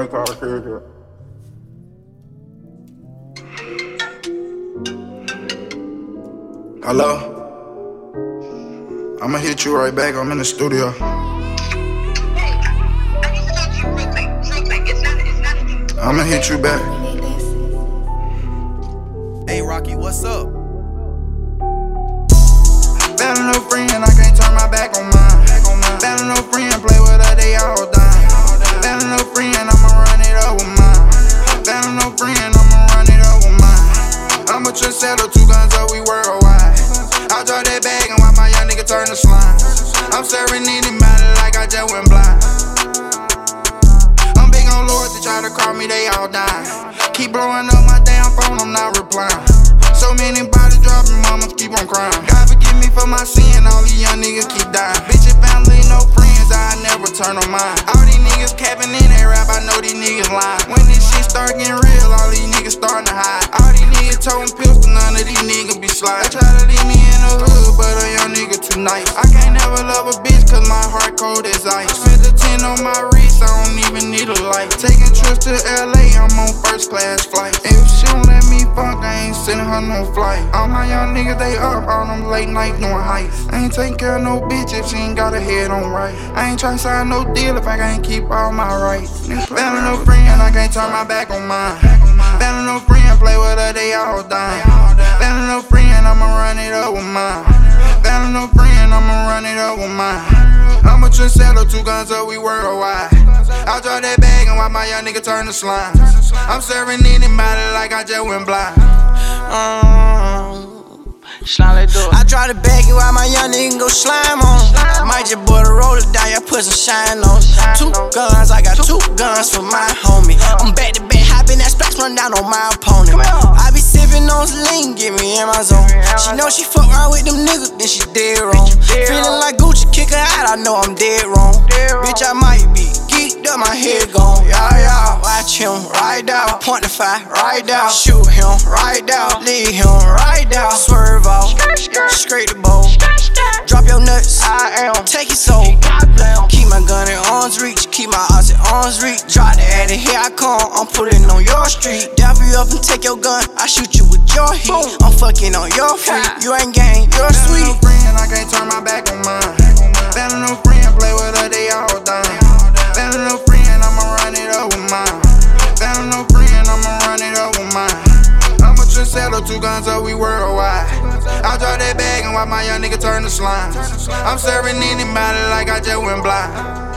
I call the cricket. Hello? I'ma hit you right back. I'm in the studio. I'ma hit you back. Hey Rocky, what's up? Bad no friend, I can't turn my back on mine. Bad no friend, I'ma just settle two guns up, we worldwide. I drop that bag and watch my young nigga turn to slime. I'm serving anybody like I just went blind. I'm big on lords to try to call me, they all die. Keep blowing up my damn phone, I'm not replying. So many bodies dropping, mamas keep on crying. God forgive me for my sin, all these young niggas keep dying. Bitch and family, no friends, I never turn on mine. All these niggas capping in that rap, I know these niggas lying. When this shit start getting real, all these niggas starting try to leave me in the hood, but a young nigga nice. I can't never love a bitch, cause my heart cold as ice. Spent the 10 on my wrist, I don't even need a light. Taking trips to LA, I'm on first class flight. If she don't let me fuck, I ain't sending her no flight. All my young niggas, they up, all them late night doing heights. I ain't taking care of no bitch if she ain't got her head on right. I ain't tryna sign no deal if I can't keep all my rights. Bad no friend, I can't turn my back on mine. Bad no friend, play with her, they all dying. Bad no friend, I'ma run it up with mine. Bad no friend, I'ma run it up with mine. I'ma just settle two guns up, we worldwide. I drop that bag and watch my young nigga turn to slime. I'm serving anybody like I just went blind. Um, slime let do it. I drop the bag and while my young nigga go slime on. I might just boil the roller down, yeah, put some shine on. Two guns, I got two guns for my homie. I'm back to back, hopping that splash, run down on my opponent. In my zone. She know she fuck around with them niggas, then she dead wrong. Feeling like Gucci, kick her out, I know I'm dead wrong. Bitch, I might be geeked up, my head gone. Yeah, yeah, watch him right out. Point the fire right out. Shoot him right out. Leave him right out. Swerve off. Scrape the bowl. Drop your nuts. I am. Take your soul. Keep my gun in arm's reach. Keep my odds in arm's reach. Drop the addy, here I come. I'm pulling on your street. Dap you up and take your gun. I shoot you with your heat. I'm fucking on your feet. You ain't gang, you're Bad no sweet. friend, I can't turn my back on mine. Bad no friend, play with her, they all dying. Bad no friend, I'ma run it up with mine. Bad no friend, I'ma run it up with mine. I'ma just settle two guns up, we worldwide. I drop that bag and watch my young nigga turn to slime. I'm serving anybody like I just went blind.